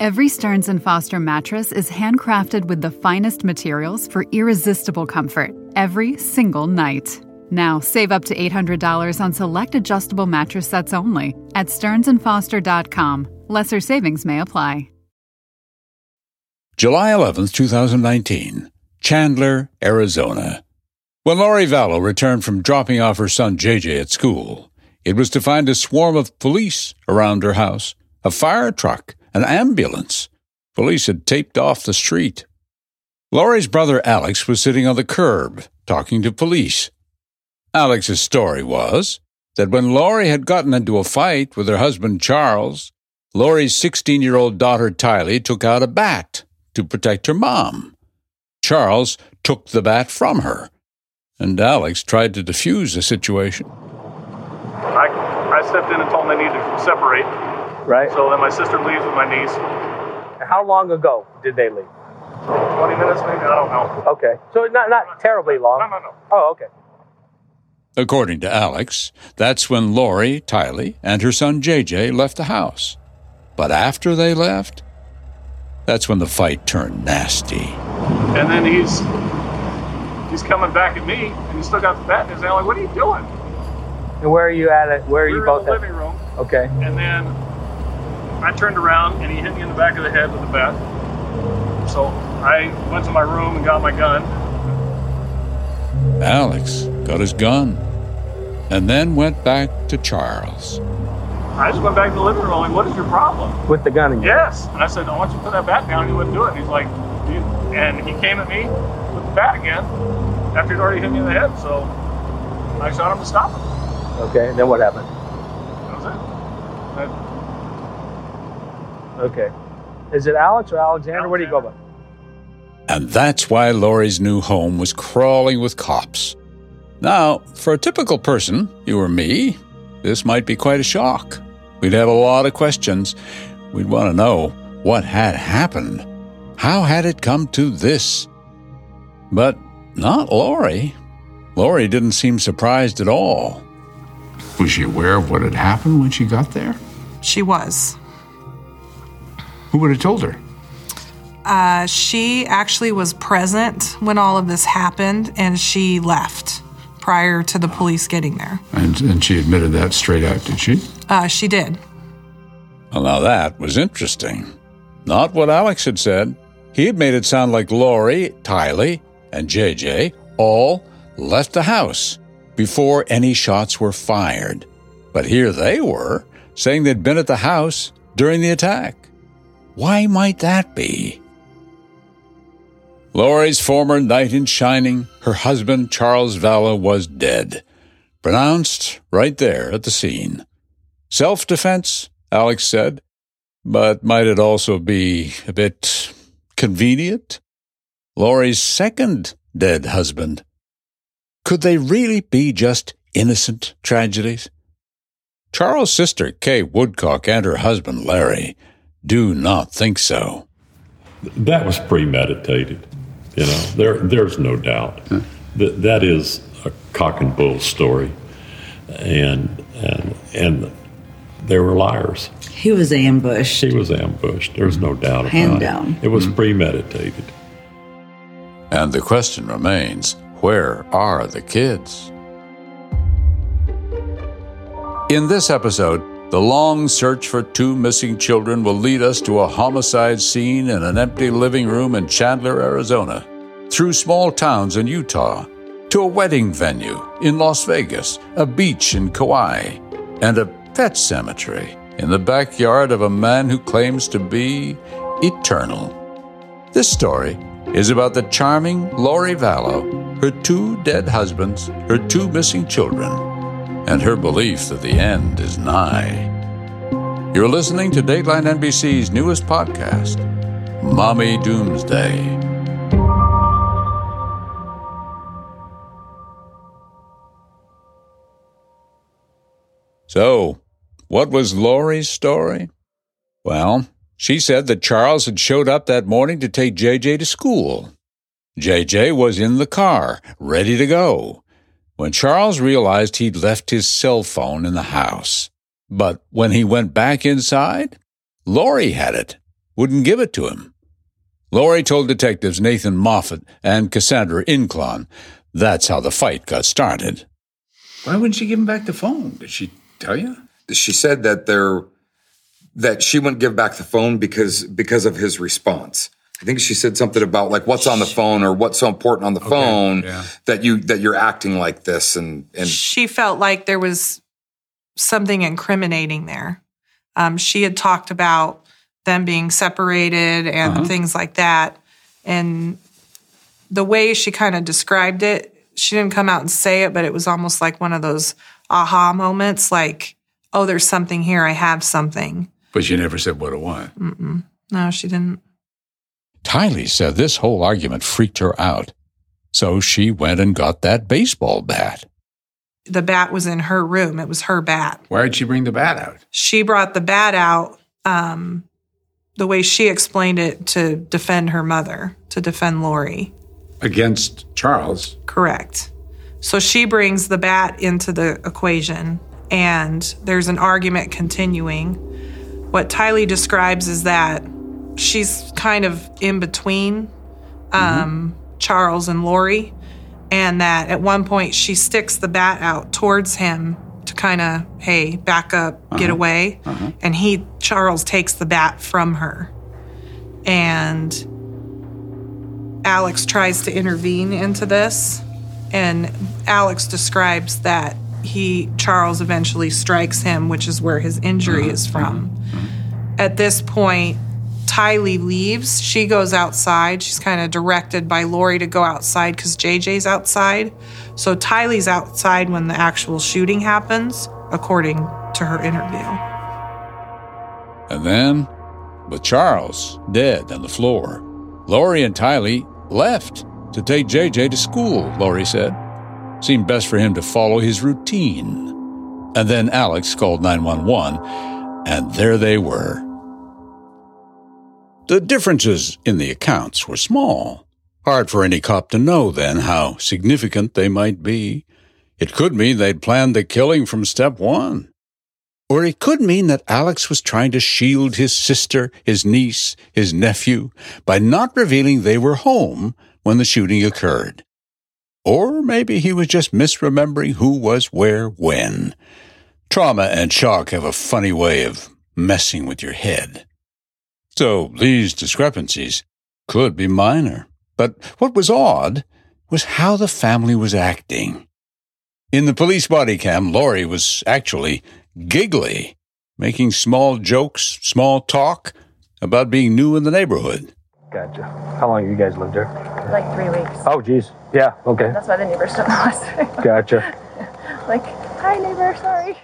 Every Stearns and Foster mattress is handcrafted with the finest materials for irresistible comfort every single night. Now, save up to $800 on select adjustable mattress sets only at stearnsandfoster.com. Lesser savings may apply. July 11th, 2019, Chandler, Arizona. When Lori Vallow returned from dropping off her son JJ at school, it was to find a swarm of police around her house, a fire truck, an ambulance. Police had taped off the street. Lori's brother Alex was sitting on the curb, talking to police. Alex's story was that when Lori had gotten into a fight with her husband Charles, Lori's 16 year old daughter Tylee took out a bat to protect her mom. Charles took the bat from her, and Alex tried to defuse the situation. I, I stepped in and told them they needed to separate. Right. So then my sister leaves with my niece. How long ago did they leave? 20 minutes maybe, I don't know. Okay. So not not terribly long. No, no, no. Oh, okay. According to Alex, that's when Lori, Tylee, and her son JJ left the house. But after they left, that's when the fight turned nasty. And then he's he's coming back at me, and he's still got the bat in his hand. Like, what are you doing? And where are you at? It? Where are we you both in the at? living room, Okay. and then I turned around, and he hit me in the back of the head with the bat. So I went to my room and got my gun. Alex got his gun and then went back to Charles. I just went back to the living room. Like, what is your problem? With the gun in your Yes. And I said, I want you to put that bat down. He wouldn't do it. And he's like, "You-" and he came at me with the bat again after he'd already hit me in the head. So I shot him to stop him. Okay. Then what happened? That was it. I- Okay. Is it Alex or Alexander? Where do you go by? And that's why Lori's new home was crawling with cops. Now, for a typical person, you or me, this might be quite a shock. We'd have a lot of questions. We'd want to know what had happened. How had it come to this? But not Lori. Lori didn't seem surprised at all. Was she aware of what had happened when she got there? She was. Who would have told her? Uh, she actually was present when all of this happened and she left prior to the police getting there. And, and she admitted that straight out, did she? Uh, she did. Well, now that was interesting. Not what Alex had said. He had made it sound like Lori, Tylee, and JJ all left the house before any shots were fired. But here they were, saying they'd been at the house during the attack. Why might that be? Lori's former knight in shining, her husband Charles Vallow, was dead. Pronounced right there at the scene. Self defense, Alex said, but might it also be a bit convenient? Lori's second dead husband. Could they really be just innocent tragedies? Charles' sister, Kay Woodcock, and her husband, Larry, do not think so. That was premeditated. You know, there there's no doubt that that is a cock and bull story, and and and they were liars. He was ambushed. He was ambushed. There's no doubt about Hand it. down. It was premeditated. And the question remains where are the kids? In this episode, the long search for two missing children will lead us to a homicide scene in an empty living room in Chandler, Arizona, through small towns in Utah, to a wedding venue in Las Vegas, a beach in Kauai, and a pet cemetery in the backyard of a man who claims to be eternal. This story is about the charming Lori Vallow, her two dead husbands, her two missing children, and her belief that the end is nigh. You're listening to Dateline NBC's newest podcast, Mommy Doomsday. So, what was Lori's story? Well, she said that Charles had showed up that morning to take JJ to school. JJ was in the car, ready to go, when Charles realized he'd left his cell phone in the house. But when he went back inside, Lori had it, wouldn't give it to him. Lori told detectives Nathan Moffat and Cassandra Inclon that's how the fight got started. Why wouldn't she give him back the phone? Did she tell you? She said that there that she wouldn't give back the phone because because of his response. I think she said something about like what's on the phone or what's so important on the Okay, phone yeah. that you that you're acting like this and and she felt like there was something incriminating there. Um, she had talked about them being separated and Uh-huh. things like that. And the way she kind of described it, she didn't come out and say it, but it was almost like one of those aha moments like, oh, there's something here. I have something. But she never said what it was. Mm-mm. No, she didn't. Tylee said this whole argument freaked her out. So she went and got that baseball bat. The bat was in her room. It was her bat. Why did she bring the bat out? she brought the bat out um, the way she explained it to defend her mother, to defend Lori. Against Charles. Correct. So she brings the bat into the equation, and there's an argument continuing. What Tylee describes is that she's kind of in between um, Charles and Lori, and that at one point she sticks the bat out towards him to kind of, hey, back up, get uh-huh. away. Uh-huh. And he, Charles, takes the bat from her. And Alex tries to intervene into this, and Alex describes that he Charles eventually strikes him, which is where his injury uh-huh. is from. At this point, Tylee leaves. She goes outside. She's kind of directed by Lori to go outside because JJ's outside. So Tylee's outside when the actual shooting happens, according to her interview. And then, with Charles dead on the floor, Lori and Tylee left to take JJ to school, Lori said. Seemed best for him to follow his routine. And then Alex called 911, and there they were. The differences in the accounts were small. Hard for any cop to know then how significant they might be. It could mean they'd planned the killing from step one. Or it could mean that Alex was trying to shield his sister, his niece, his nephew by not revealing they were home when the shooting occurred. Or maybe he was just misremembering who was where when. Trauma and shock have a funny way of messing with your head. So these discrepancies could be minor. But what was odd was how the family was acting. In the police body cam, Lori was actually giggly, making small jokes, small talk about being new in the neighborhood. Gotcha. How long have you guys lived here? like three weeks. Oh, geez. Yeah. Okay. That's why the neighbors don't know us. Gotcha. like, hi neighbor, sorry.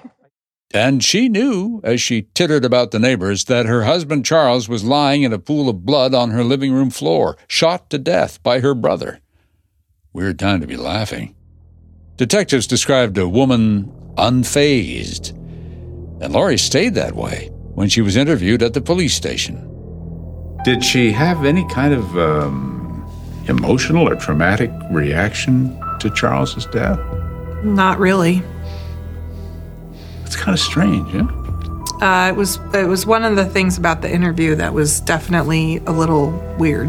And she knew, as she tittered about the neighbors, that her husband Charles was lying in a pool of blood on her living room floor, shot to death by her brother. Weird time to be laughing. Detectives described a woman unfazed, and Lori stayed that way when she was interviewed at the police station. Did she have any kind of um, emotional or traumatic reaction to Charles's death? Not really. It's kind of strange, yeah? Uh, it was it was one of the things about the interview that was definitely a little weird.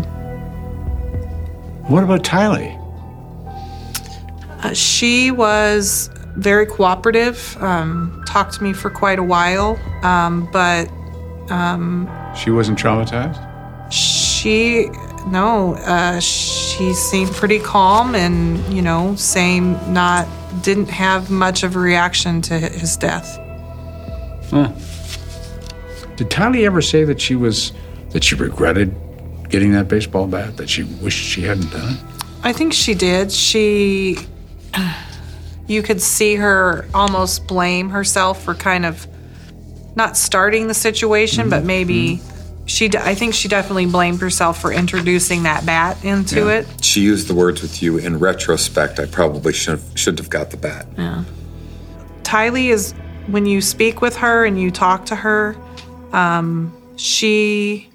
What about Tylee? Uh, she was very cooperative. Um, talked to me for quite a while, um, but She wasn't traumatized? she no, uh, she seemed pretty calm and you know, same not didn't have much of a reaction to his death. Did Tylee ever say that she was that she regretted getting that baseball bat? That she wished she hadn't done it? I think she did. She, you could see her almost blame herself for kind of not starting the situation, but mm-hmm. maybe mm-hmm. She. I think she definitely blamed herself for introducing that bat into Yeah. it. she used the words with you in retrospect. I probably should have, shouldn't have got the bat. Yeah. Tylee is when you speak with her and you talk to her, um, she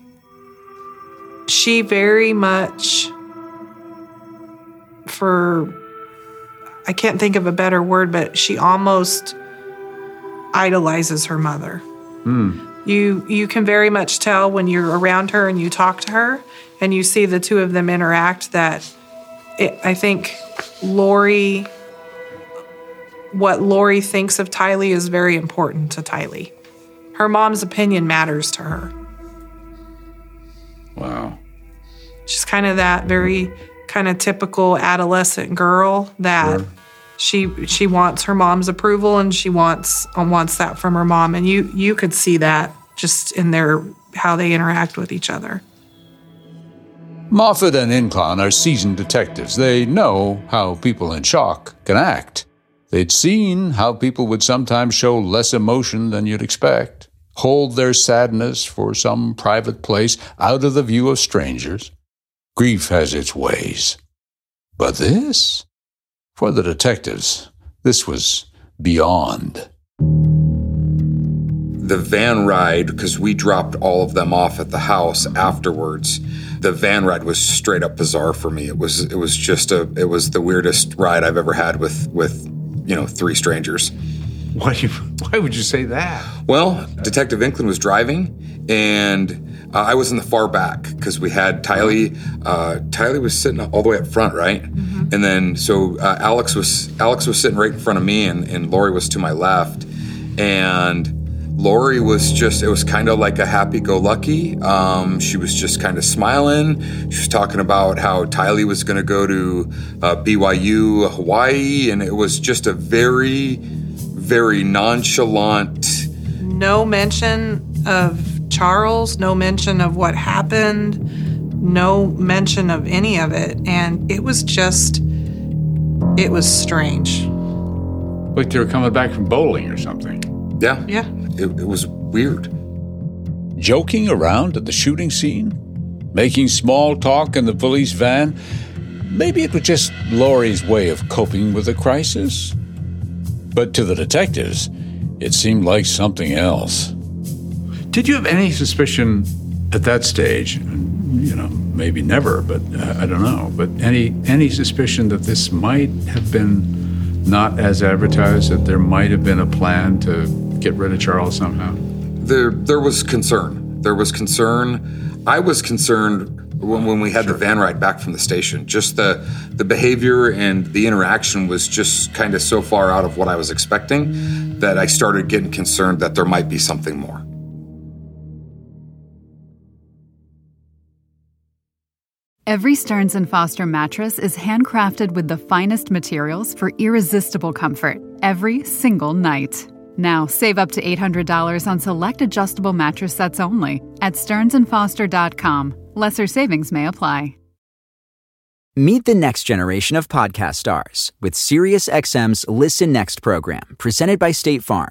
she very much for I can't think of a better word, but she almost idolizes her mother. You you can very much tell when you're around her and you talk to her and you see the two of them interact that it, I think Lori what Lori thinks of Tylee is very important to Tylee. Her mom's opinion matters to her. Wow. She's kind of that very kind of typical adolescent girl that Sure. She she wants her mom's approval and she wants uh, wants that from her mom and you you could see that just in their how they interact with each other. Moffat and Inclon are seasoned detectives. They know how people in shock can act. They'd seen how people would sometimes show less emotion than you'd expect, hold their sadness for some private place out of the view of strangers. Grief has its ways. But this? For the detectives, this was beyond. the van ride because we dropped all of them off at the house afterwards the van ride was straight up bizarre for me it was it was just a it was the weirdest ride i've ever had with with you know three strangers Why, you, why would you say that? well detective Inclon was driving and uh, i was in the far back because we had tylee uh, tylee was sitting all the way up front right and then so uh, alex was alex was sitting right in front of me and, and lori was to my left and Lori was just, it was kind of like a happy go lucky. Um, she was just kind of smiling. She was talking about how Tylee was going to go to uh, BYU, Hawaii, and it was just a very, very nonchalant. No mention of Charles, no mention of what happened, no mention of any of it and it was just it was strange. Like they were coming back from bowling or something. Yeah, Yeah. it, it was weird. Joking around at the shooting scene? Making small talk in the police van? Maybe it was just Lori's way of coping with the crisis? But to the detectives, it seemed like something else. Did you have any suspicion at that stage? You know, maybe never, but uh, I don't know. But any any suspicion that this might have been not as advertised? That there might have been a plan to get rid of Charles somehow? There, there was concern. There was concern. I was concerned when, when we had the van ride back from the station. Just the the behavior and the interaction was just kind of so far out of what I was expecting that I started getting concerned that there might be something more. Every Stearns and Foster mattress is handcrafted with the finest materials for irresistible comfort every single night. Now, save up to $800 on select adjustable mattress sets only at stearnsandfoster.com. Lesser savings may apply. Meet the next generation of podcast stars with SiriusXM's Listen Next program, presented by State Farm.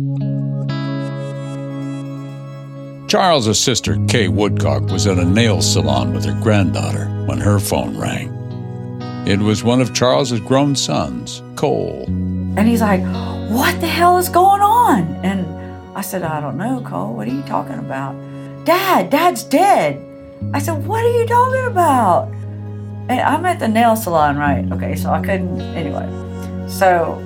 Charles's sister, Kay Woodcock, was at a nail salon with her granddaughter when her phone rang. It was one of Charles's grown sons, Cole. And he's like, What the hell is going on? And I said, I don't know, Cole. What are you talking about? Dad, Dad's dead. I said, What are you talking about? And I'm at the nail salon, right? Okay, so I couldn't, anyway. So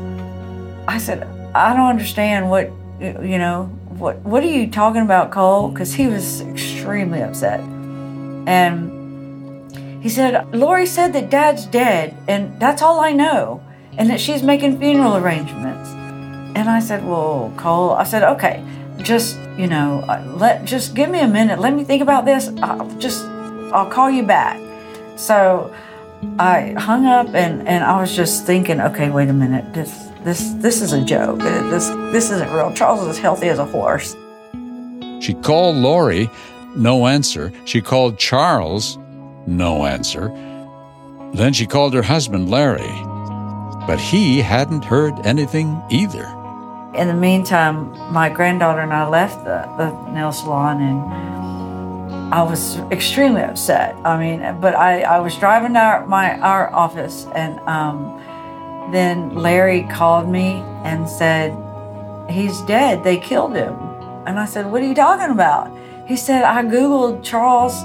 I said, I don't understand what, you know, what, what are you talking about, Cole? Because he was extremely upset. And he said, Lori said that dad's dead, and that's all I know, and that she's making funeral arrangements. And I said, Well, Cole, I said, Okay, just, you know, uh, let just give me a minute. Let me think about this. I'll just, I'll call you back. So I hung up and, and I was just thinking, okay, wait a minute. This this this is a joke. This this isn't real. Charles is as healthy as a horse. She called Lori, no answer. She called Charles, no answer. Then she called her husband, Larry. But he hadn't heard anything either. In the meantime, my granddaughter and I left the, the nail salon and I was extremely upset. I mean, but I, I was driving to our, my our office, and um, then Larry called me and said, "He's dead. They killed him." And I said, "What are you talking about?" He said, "I googled Charles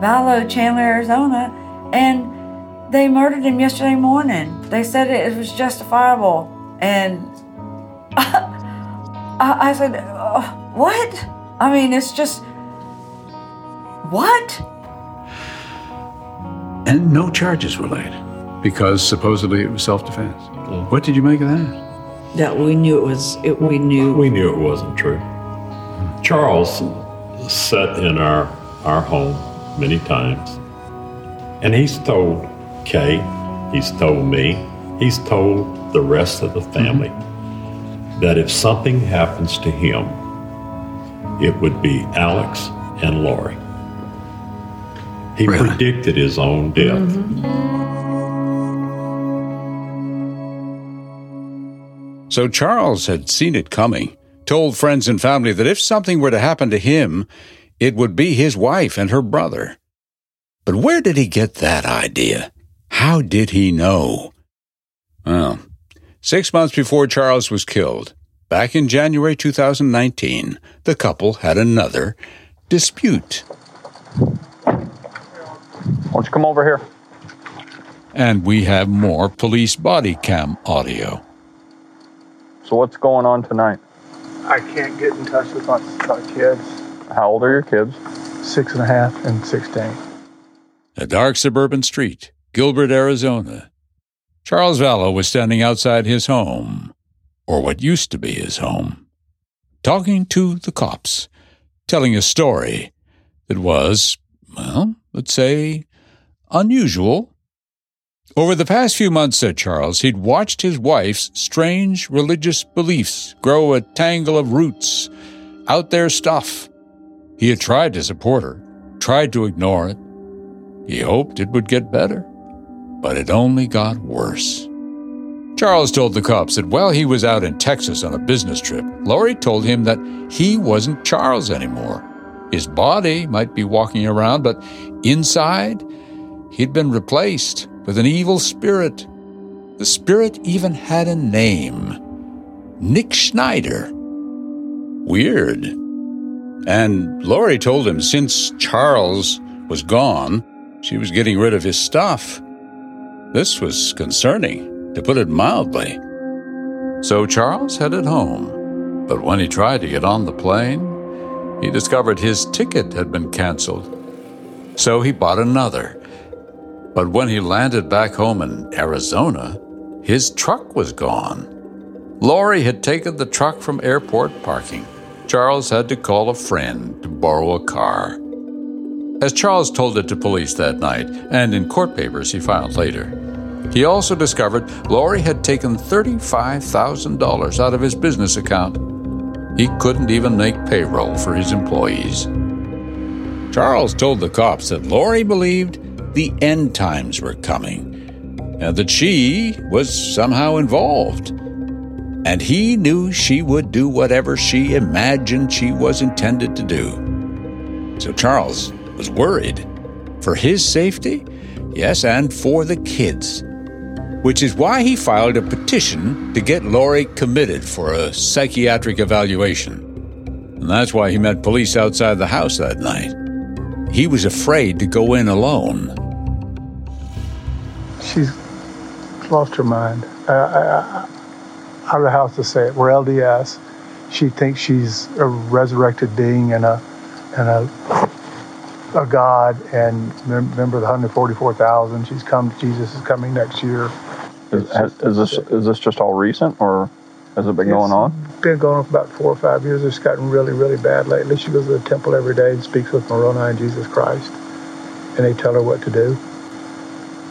Vallow, Chandler, Arizona, and they murdered him yesterday morning. They said it was justifiable." And I, I said, uh, "What?" I mean, it's just what? And no charges were laid because supposedly it was self defense. What did you make of that? That we knew it was, it, we knew. We knew it wasn't true. Charles sat in our, our home many times, and he's told Kay, he's told me, he's told the rest of the family that if something happens to him, it would be Alex and Lori. He predicted his own death. Mm-hmm. So Charles had seen it coming, told friends and family that if something were to happen to him, it would be his wife and her brother. But where did he get that idea? How did he know? Well, six months before Charles was killed, back in January 2019, the couple had another dispute. Why don't you come over here? And we have more police body cam audio. So what's going on tonight? I can't get in touch with my, my kids. How old are your kids? Six and a half and 16. A dark suburban street, Gilbert, Arizona. Charles Vallow was standing outside his home, or what used to be his home, talking to the cops, telling a story that was, well, let's say, unusual. Over the past few months, said Charles, he'd watched his wife's strange religious beliefs grow a tangle of roots out there stuff. He had tried to support her, tried to ignore it. He hoped it would get better, but it only got worse. Charles told the cops that while he was out in Texas on a business trip, Lori told him that he wasn't Charles anymore. His body might be walking around, but inside, he'd been replaced with an evil spirit. The spirit even had a name Nick Schneider. Weird. And Lori told him since Charles was gone, she was getting rid of his stuff. This was concerning, to put it mildly. So Charles headed home. But when he tried to get on the plane, he discovered his ticket had been canceled. So he bought another. But when he landed back home in Arizona, his truck was gone. Lori had taken the truck from airport parking. Charles had to call a friend to borrow a car. As Charles told it to police that night, and in court papers he filed later, he also discovered Lori had taken $35,000 out of his business account. He couldn't even make payroll for his employees. Charles told the cops that Lori believed the end times were coming and that she was somehow involved. And he knew she would do whatever she imagined she was intended to do. So Charles was worried for his safety, yes, and for the kids, which is why he filed a petition to get Lori committed for a psychiatric evaluation. And that's why he met police outside the house that night. He was afraid to go in alone. She's lost her mind. I, I, I don't know how else to say it. We're LDS. She thinks she's a resurrected being and a and a a God and member of the 144,000. She's come. Jesus is coming next year. Is, has, is this is this just all recent, or has it been going on? Been going on for about four or five years. It's gotten really, really bad lately. She goes to the temple every day and speaks with Moroni and Jesus Christ, and they tell her what to do.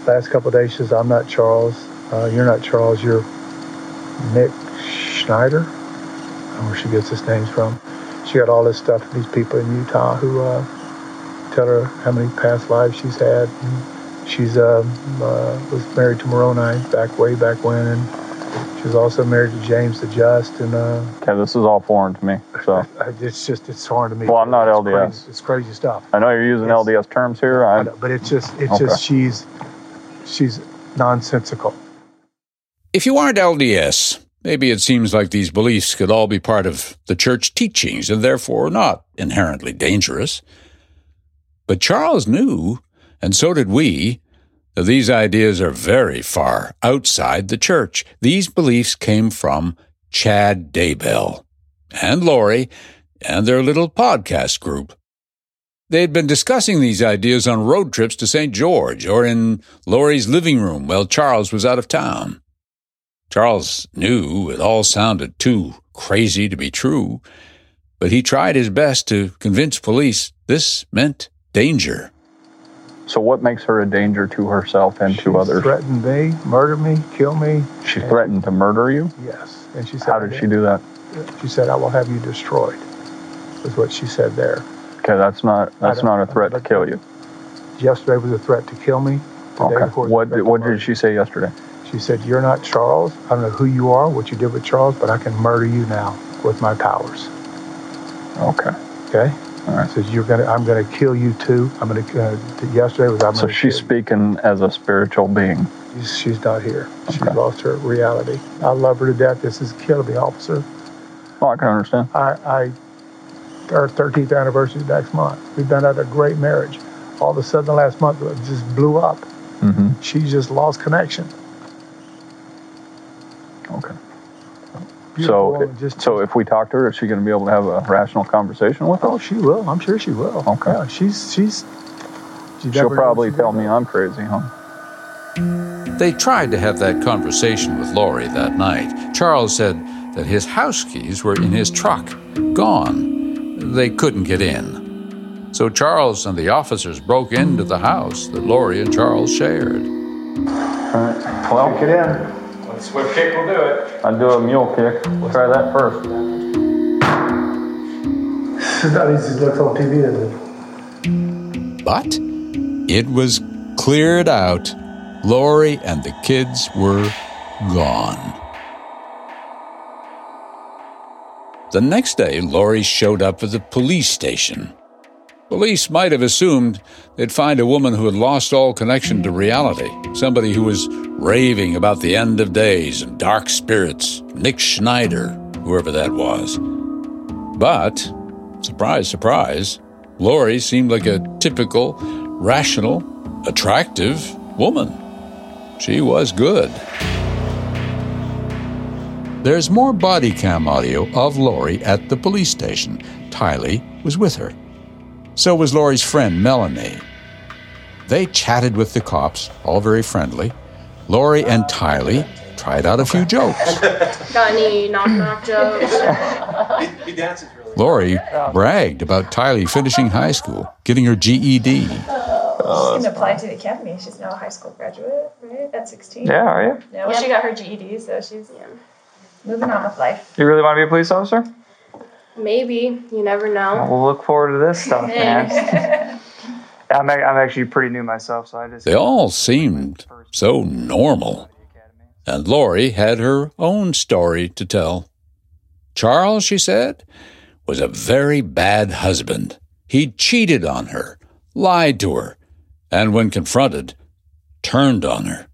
Last couple of days, she says, "I'm not Charles. Uh, you're not Charles. You're Nick Schneider." I don't know where she gets his names from. She got all this stuff from these people in Utah who uh, tell her how many past lives she's had. And she's um, uh, was married to Moroni back way back when, and She's also married to James the Just, and uh, Okay, this is all foreign to me. So, it's just it's hard to me. well, I'm not It's LDS. Crazy, it's crazy stuff. I know you're using It's- LDS terms here. I I, know, but it's just it's Okay. just she's she's nonsensical. If you aren't LDS, maybe it seems like these beliefs could all be part of the church teachings and therefore not inherently dangerous. But Charles knew, and so did we, that these ideas are very far outside the church. These beliefs came from Chad Daybell and Lori and their little podcast group. They had been discussing these ideas on road trips to St. George or in Lori's living room while Charles was out of town. Charles knew it all sounded too crazy to be true, but he tried his best to convince police this meant danger. so, what makes her a danger to herself and to others? Threatened me, murder me, kill me. She threatened to murder you. Yes, and she said. How did she do that? She said, "I will have you destroyed." Was what she said there. Okay, that's not that's don't- a threat to kill you. Yesterday was a threat to kill me. The day Okay. before was a What threat did, to what murder. did she say yesterday? She said, "You're not Charles. I don't know who you are, what you did with Charles, but I can murder you now with my powers." Okay. Okay. All right. Says you're gonna. I'm gonna kill you too. I'm gonna. Uh, yesterday was. I'm So gonna she's kill speaking as a spiritual being. She's, she's not here. She Okay. lost her reality. I love her to death. This is killing me, officer. Well, I can understand. I, I our 13th anniversary next month. We've been at a great marriage. All of a sudden, the last month it just blew up. hmm She just lost connection. Okay. Beautiful So, woman, just so if we talk to her, is she going to be able to have a rational conversation with oh, us? she will. I'm sure she will. Okay. Yeah, she's she's. she She'll probably knows tell she's me I'm crazy, huh? They tried to have that conversation with Lori that night. Charles said that his house keys were in his truck, gone. They couldn't get in. So Charles and the officers broke into the house that Lori and Charles shared. All right. Well, Kick it in. Let's whip kick will do it. I'd do a mule kick. We'll Try that first. It's not easy to look on TV, is it? But it was cleared out. Lori and the kids were gone. The next day, Lori showed up at the police station. Police might have assumed they'd find a woman who had lost all connection to reality, somebody who was raving about the end of days and dark spirits, Nick Schneider, whoever that was. But, surprise, surprise, Lori seemed like a typical, rational, attractive woman. She was good. There's more body cam audio of Lori at the police station. Tylee was with her. So was Lori's friend, Melanie. They chatted with the cops, all very friendly. Lori and Tylee tried out a few jokes. Got any knock knock jokes? He dances really Lori bragged about Tylee finishing high school, getting her GED. She can apply to the academy. She's now a high school graduate, right? At 16. Yeah, are you? Yeah, well, she got her GED, so she's moving on with life. You really want to be a police officer? Maybe. You never know. We'll look forward to this stuff, man. I'm, a- I'm actually pretty new myself, so I just. They all seemed so normal. And Lori had her own story to tell. Charles, she said, was a very bad husband. He'd cheated on her, lied to her, and when confronted, turned on her.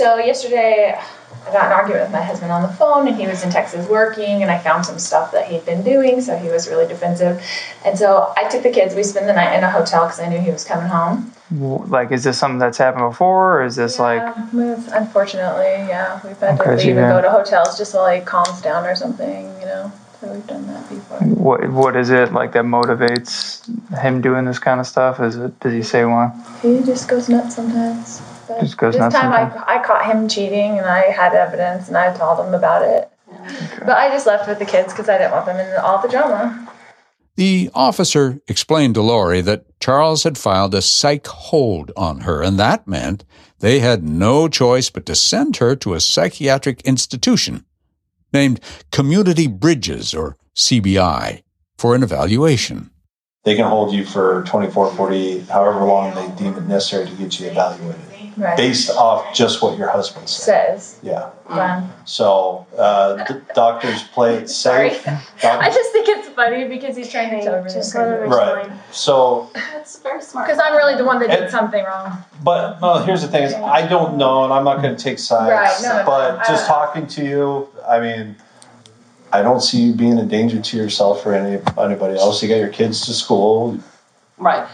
So yesterday, I got an argument with my husband on the phone, and he was in Texas working, and I found some stuff that he'd been doing, so he was really defensive. And so I took the kids. We spent the night in a hotel because I knew he was coming home. Like, is this something that's happened before, or is this like. Um, unfortunately, yeah, we've had to leave and go to hotels just so like calms down or something, you know. So we've done that before. What what is it like that motivates him doing this kind of stuff? Is it does he say why? He just goes nuts sometimes. But Just goes this nuts time? I, I caught him cheating and I had evidence and I told him about it. But I just left with the kids because I didn't want them in all the drama. The officer explained to Lori that Charles had filed a psych hold on her, and that meant they had no choice but to send her to a psychiatric institution named Community Bridges, or CBI, for an evaluation. They can hold you for 24, 48, however long they deem it necessary to get you evaluated. Right. based off just what your husband said. Says. Yeah. Fun. So uh, d- doctors play it Sorry. safe. I just think it's funny because he's trying to tell everything just let Right. So, That's very smart. Because I'm really the one that did something wrong. but well, here's the thing: is I don't know, and I'm not going to take sides. Right, no, no, but I just talking to you, I mean, I don't see you being a danger to yourself or any anybody else. You got your kids to school. Right.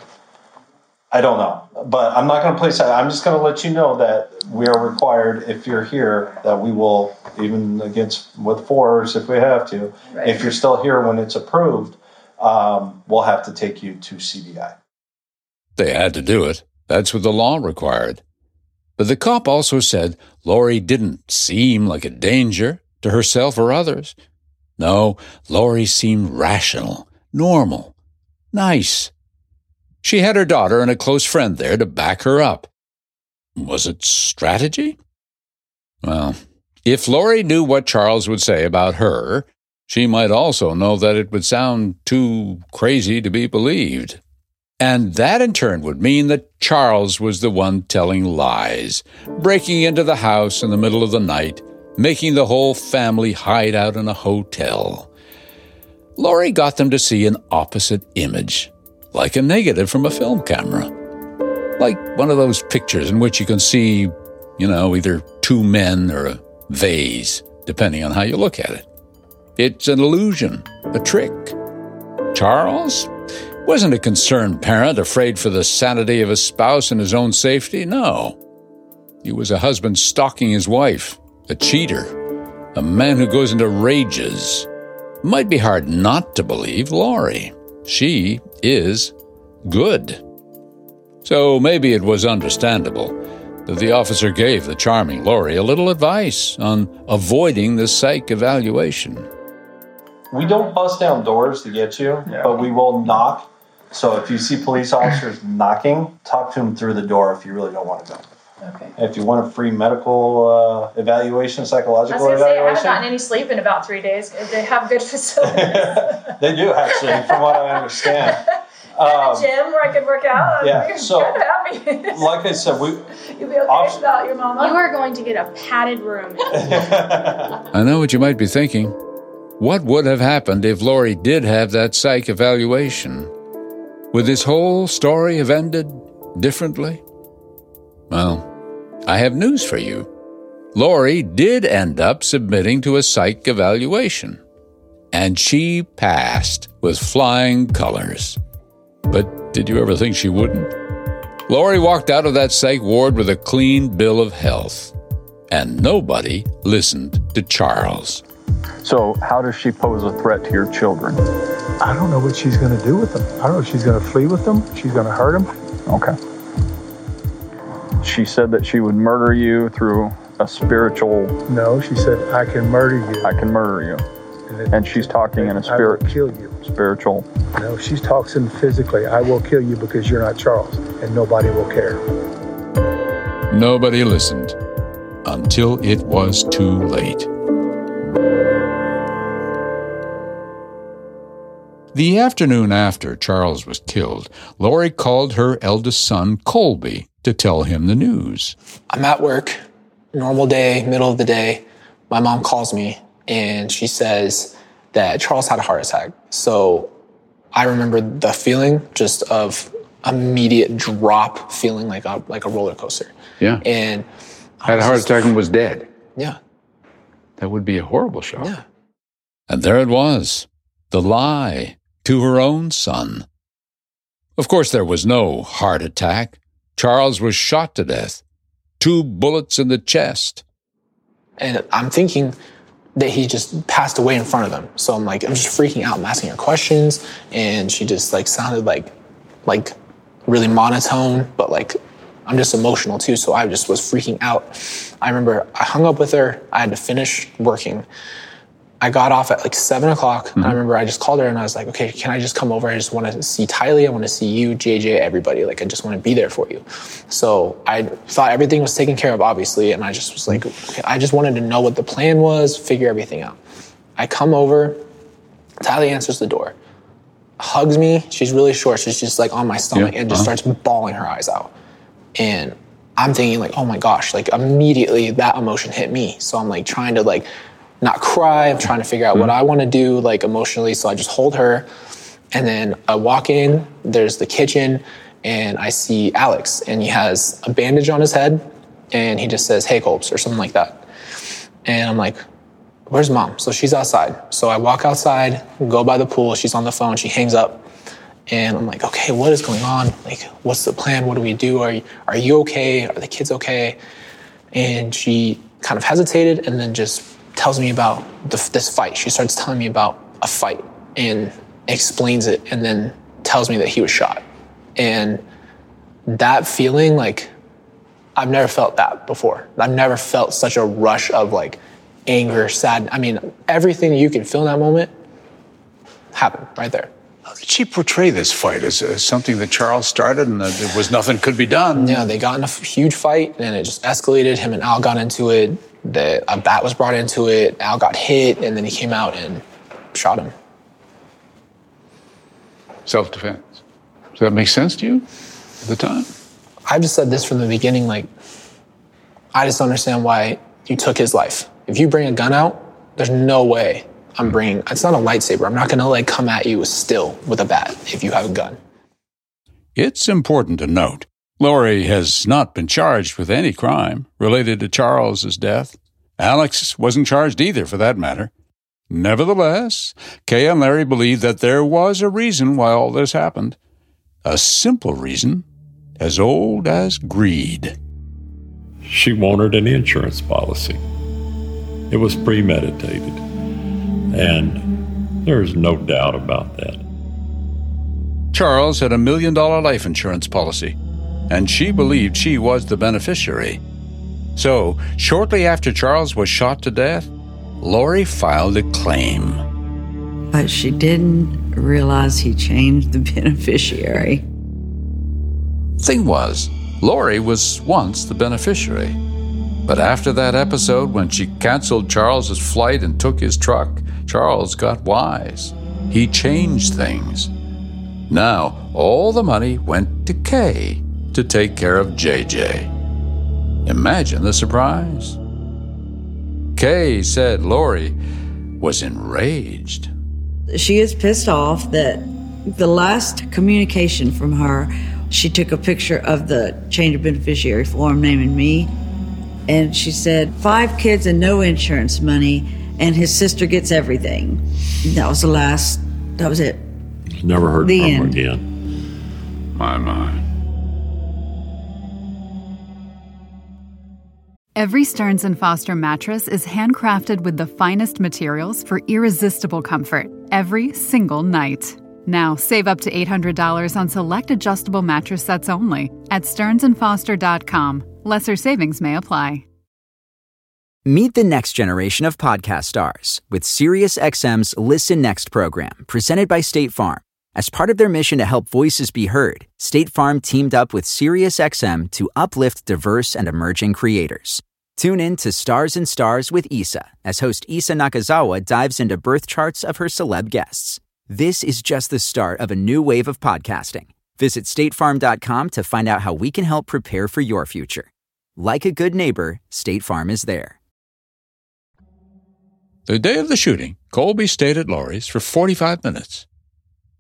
I don't know, but I'm not going to place side. I'm just going to let you know that we are required, if you're here, that we will, even against with fours, if we have to, Right. if you're still here when it's approved, um, we'll have to take you to CBI. They had to do it. That's what the law required. But the cop also said Lori didn't seem like a danger to herself or others. No, Lori seemed rational, normal, nice. She had her daughter and a close friend there to back her up. Was it strategy? Well, if Lori knew what Charles would say about her, she might also know that it would sound too crazy to be believed. And that in turn would mean that Charles was the one telling lies, breaking into the house in the middle of the night, making the whole family hide out in a hotel. Lori got them to see an opposite image, like a negative from a film camera. Like one of those pictures in which you can see, you know, either two men or a vase, depending on how you look at it. It's an illusion, a trick. Charles wasn't a concerned parent afraid for the sanity of his spouse and his own safety. No. He was a husband stalking his wife, a cheater, a man who goes into rages. Might be hard not to believe Lori. She is good. So maybe it was understandable that the officer gave the charming Lori a little advice on avoiding the psych evaluation. We don't bust down doors to get you, but we will knock. So if you see police officers knocking, talk to them through the door if you really don't want to go. Okay. If you want a free medical uh, evaluation, I was psychological gonna say I haven't gotten any sleep in about three days. They have good facilities. they do actually, from what I understand. and a gym where I could work out. Um, yeah, so- happy. Like I said, we You'll be okay without your mama. You are going to get a padded room. I know what you might be thinking. What would have happened if Lori did have that psych evaluation? Would this whole story have ended differently? Well, I have news for you. Lori did end up submitting to a psych evaluation, and she passed with flying colors. But did you ever think she wouldn't? Lori walked out of that psych ward with a clean bill of health, and nobody listened to Charles. So, how does she pose a threat to your children? I don't know what she's going to do with them. I don't know if she's going to flee with them. She's going to hurt them. Okay. She said that she would murder you through a spiritual. No, she said, I can murder you. I can murder you. And she's talking in a spirit. will kill you. Spiritual. No, she's talking physically. I will kill you because you're not Charles, and nobody will care. Nobody listened until it was too late. The afternoon after Charles was killed, Lori called her eldest son, Colby, to tell him the news. I'm at work, normal day, middle of the day. My mom calls me and she says that Charles had a heart attack. So I remember the feeling just of immediate drop, feeling like a like a roller coaster. Yeah. And Had a heart attack and was dead. yeah, That would be a horrible shock. Yeah. And there it was, the lie to her own son. Of course, there was no heart attack. Charles was shot to death, two bullets in the chest. and I'm thinking that he just passed away in front of them. So I'm like, I'm just freaking out. I'm asking her questions, and she just like sounded like, like really monotone, but like I'm just emotional too. So I just was freaking out. I remember I hung up with her. I had to finish working. I got off at like seven o'clock. And I remember I just called her and I was like, okay, can I just come over? I just want to see Tylee. I want to see you, JJ, everybody. Like, I just want to be there for you. So I thought everything was taken care of, obviously. And I just was like, okay, I just wanted to know what the plan was, figure everything out. I come over. Tylee answers the door, hugs me. She's really short. She's just like on my stomach Yeah, and just uh-huh. starts bawling her eyes out. And I'm thinking like, oh my gosh, like immediately that emotion hit me. So I'm like trying to like not cry. I'm trying to figure out what mm-hmm. I want to do like emotionally. So I just hold her, and then I walk in. There's the kitchen, and I see Alex, and he has a bandage on his head, and he just says, "Hey, Colbs," or something like that. And I'm like, where's mom? So she's outside. So I walk outside, go by the pool. She's on the phone. She hangs up. And I'm like, okay, what is going on? Like, what's the plan? What do we do? Are you, are you okay? Are the kids okay? And she kind of hesitated and then just tells me about the, this fight. She starts telling me about a fight and explains it and then tells me that he was shot. And that feeling, like, I've never felt that before. I've never felt such a rush of like anger, sad. I mean, everything you can feel in that moment happened right there. How did she portray this fight as, as something that Charles started and that there was nothing could be done? Yeah, they got in a huge fight and it just escalated. Him and Al got into it. The, a bat uh, was brought into it. Al got hit and then he came out and shot him. Self defense. Does that make sense to you at the time? I've just said this from the beginning. Like, I just don't understand why you took his life. If you bring a gun out, there's no way I'm bringing. It's not a lightsaber. I'm not gonna like come at you still with a bat if you have a gun. It's important to note Lori has not been charged with any crime related to Charles's death. Alex wasn't charged either, for that matter. Nevertheless, Kay and Larry believed that there was a reason why all this happened. A simple reason, as old as greed. She wanted an insurance policy. It was premeditated. And there's no doubt about that. Charles had a million dollar life insurance policy, and she believed she was the beneficiary. So, shortly after Charles was shot to death, Lori filed a claim. But she didn't realize he changed the beneficiary. Thing was, Lori was once the beneficiary. But after that episode, when she canceled Charles's flight and took his truck, Charles got wise. He changed things. Now, all the money went to Kay to take care of JJ. Imagine the surprise. Kay said Lori was enraged. She is pissed off that the last communication from her, she took a picture of the change of beneficiary form naming me. And she said, five kids and no insurance money, and his sister gets everything. That was the last, that was it. Never heard The from her again. My, my. Every Stearns and Foster mattress is handcrafted with the finest materials for irresistible comfort every single night. Now, save up to $800 on select adjustable mattress sets only at stearnsandfoster.com. Lesser savings may apply. Meet the next generation of podcast stars with SiriusXM's Listen Next program, presented by State Farm. As part of their mission to help voices be heard, State Farm teamed up with SiriusXM to uplift diverse and emerging creators. Tune in to Stars and Stars with Issa as host Issa Nakazawa dives into birth charts of her celeb guests. This is just the start of a new wave of podcasting. Visit statefarm.com to find out how we can help prepare for your future. Like a good neighbor, State Farm is there. The day of the shooting, Colby stayed at Lori's for 45 minutes.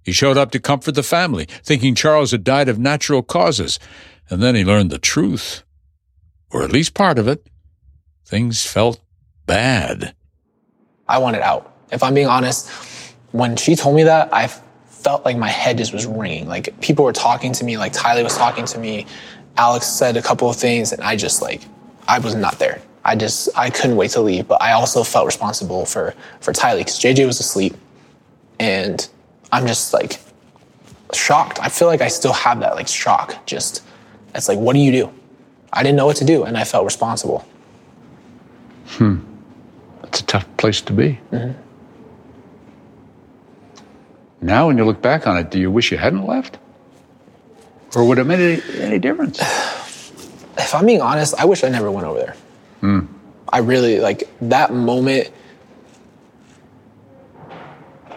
He showed up to comfort the family, thinking Charles had died of natural causes, and then he learned the truth. Or at least part of it. Things felt bad. I wanted out. If I'm being honest, when she told me that, I felt like my head just was ringing. Like people were talking to me, like Tylee was talking to me. Alex said a couple of things, and I just like, I was not there. I just, I couldn't wait to leave. But I also felt responsible for for Tylee because JJ was asleep, and I'm just like shocked. I feel like I still have that like shock. Just, it's like, what do you do? I didn't know what to do, and I felt responsible. Hmm. That's a tough place to be. Mm-hmm. Now, when you look back on it, do you wish you hadn't left? Or would it have made any, any difference? If I'm being honest, I wish I never went over there. Hmm. I really like that moment.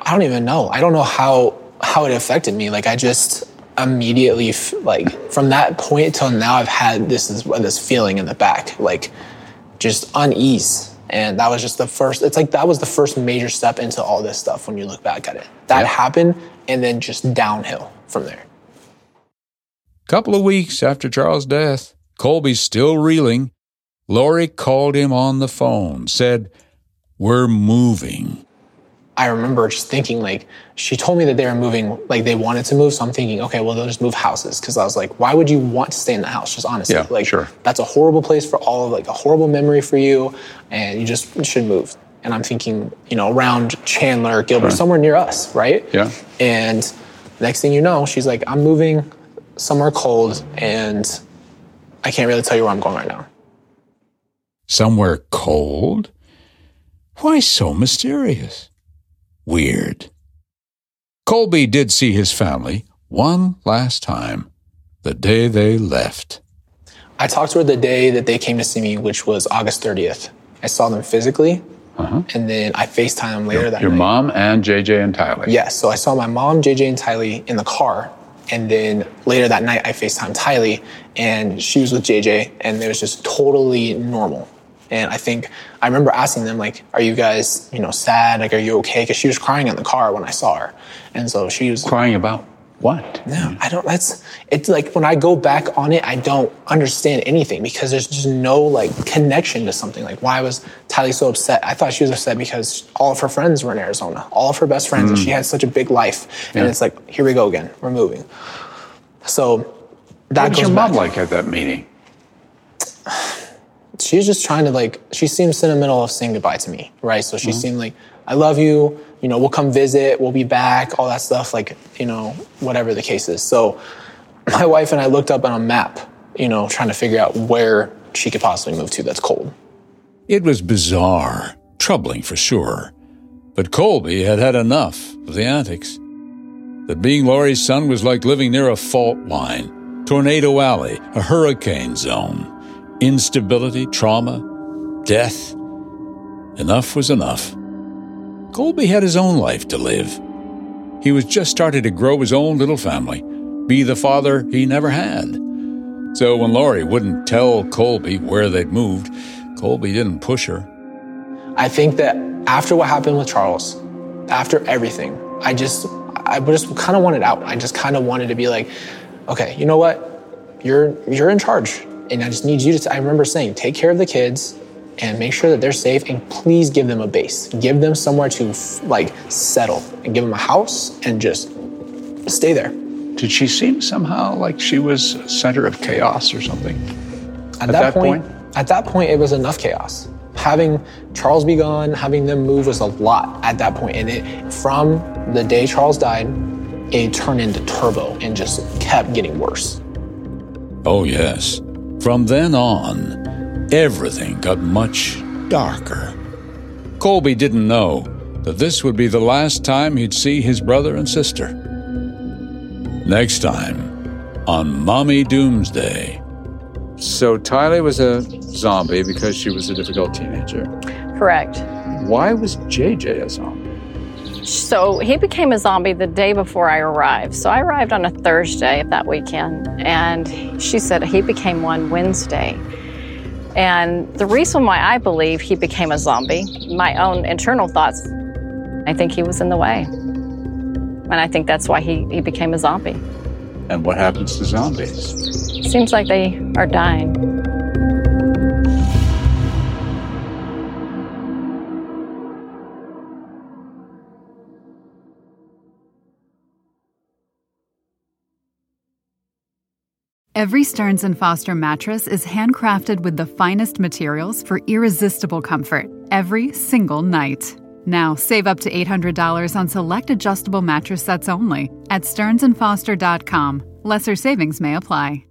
I don't even know. I don't know how how it affected me. Like I just immediately f- like from that point till now I've had this this feeling in the back like just unease and that was just the first it's like that was the first major step into all this stuff when you look back at it that happened and then just downhill from there Couple of weeks after Charles' death, Colby still reeling. Lori called him on the phone, said, We're moving. I remember just thinking like she told me that they were moving like they wanted to move so I'm thinking okay well they'll just move houses because I was like why would you want to stay in the house just honestly Yeah, like sure. that's a horrible place for all of like a horrible memory for you and you just should move and I'm thinking you know around Chandler Gilbert Sure. somewhere near us right Yeah. and next thing you know she's like I'm moving somewhere cold and I can't really tell you where I'm going right now Somewhere cold? Why so mysterious? Weird. Colby did see his family one last time, the day they left. I talked to her the day that they came to see me, which was August 30th. I saw them physically, and then I FaceTime them later that Uh-huh. Your mom and JJ and Tylee. Yes, so I saw my mom, JJ, and Tylee in the car, and then later that night I FaceTimed Tylee, and she was with JJ, and it was just totally normal. And I think I remember asking them like, "Are you guys, you know, sad? Like, are you okay?" Because she was crying in the car when I saw her, and so she was crying about what? No, I don't. That's it's like when I go back on it, I don't understand anything because there's just no like connection to something. Like, why was Tylee so upset? I thought she was upset because all of her friends were in Arizona, all of her best friends, and Mm. she had such a big life. And it's like, here we go again. We're moving. So that What was your mom back. like at that meeting? She's just trying to like. She seemed sentimental of saying goodbye to me, right? So she Mhm. seemed like, I love you. You know, we'll come visit. We'll be back. All that stuff. Like, you know, whatever the case is. So my wife and I looked up on a map, you know, trying to figure out where she could possibly move to that's cold. It was bizarre, troubling for sure. But Colby had had enough of the antics. That being Lori's son was like living near a fault line, tornado alley, a hurricane zone. Instability, trauma, death. Enough was enough. Colby had his own life to live. He was just starting to grow his own little family, be the father he never had. So when Lori wouldn't tell Colby where they'd moved, Colby didn't push her. I think that after what happened with Charles, after everything, I just, I just kind of wanted out. I just kind of wanted to be like, okay, you know what? You're, you're in charge. And I just need you to, I remember saying, take care of the kids and make sure that they're safe and please give them a base. Give them somewhere to like settle and give them a house and just stay there. Did she seem somehow like she was a center of chaos or something? At, that, point, at that point, it was enough chaos. Having Charles be gone, having them move was a lot at that point. And it, from the day Charles died, it turned into turbo and just kept getting worse. Oh, yes. From then on, everything got much darker. Colby didn't know that this would be the last time he'd see his brother and sister. Next time on Mommy Doomsday. So Tylee was a zombie because she was a difficult teenager. Correct. Why was JJ a zombie? So he became a zombie the day before I arrived. So I arrived on a Thursday of that weekend, and she said he became one Wednesday. And the reason why I believe he became a zombie, my own internal thoughts, I think he was in the way. And I think that's why he, he became a zombie. And what happens to zombies? Seems like they are dying. Every Stearns Foster mattress is handcrafted with the finest materials for irresistible comfort every single night. Now, save up to $800 on select adjustable mattress sets only at stearnsandfoster.com. Lesser savings may apply.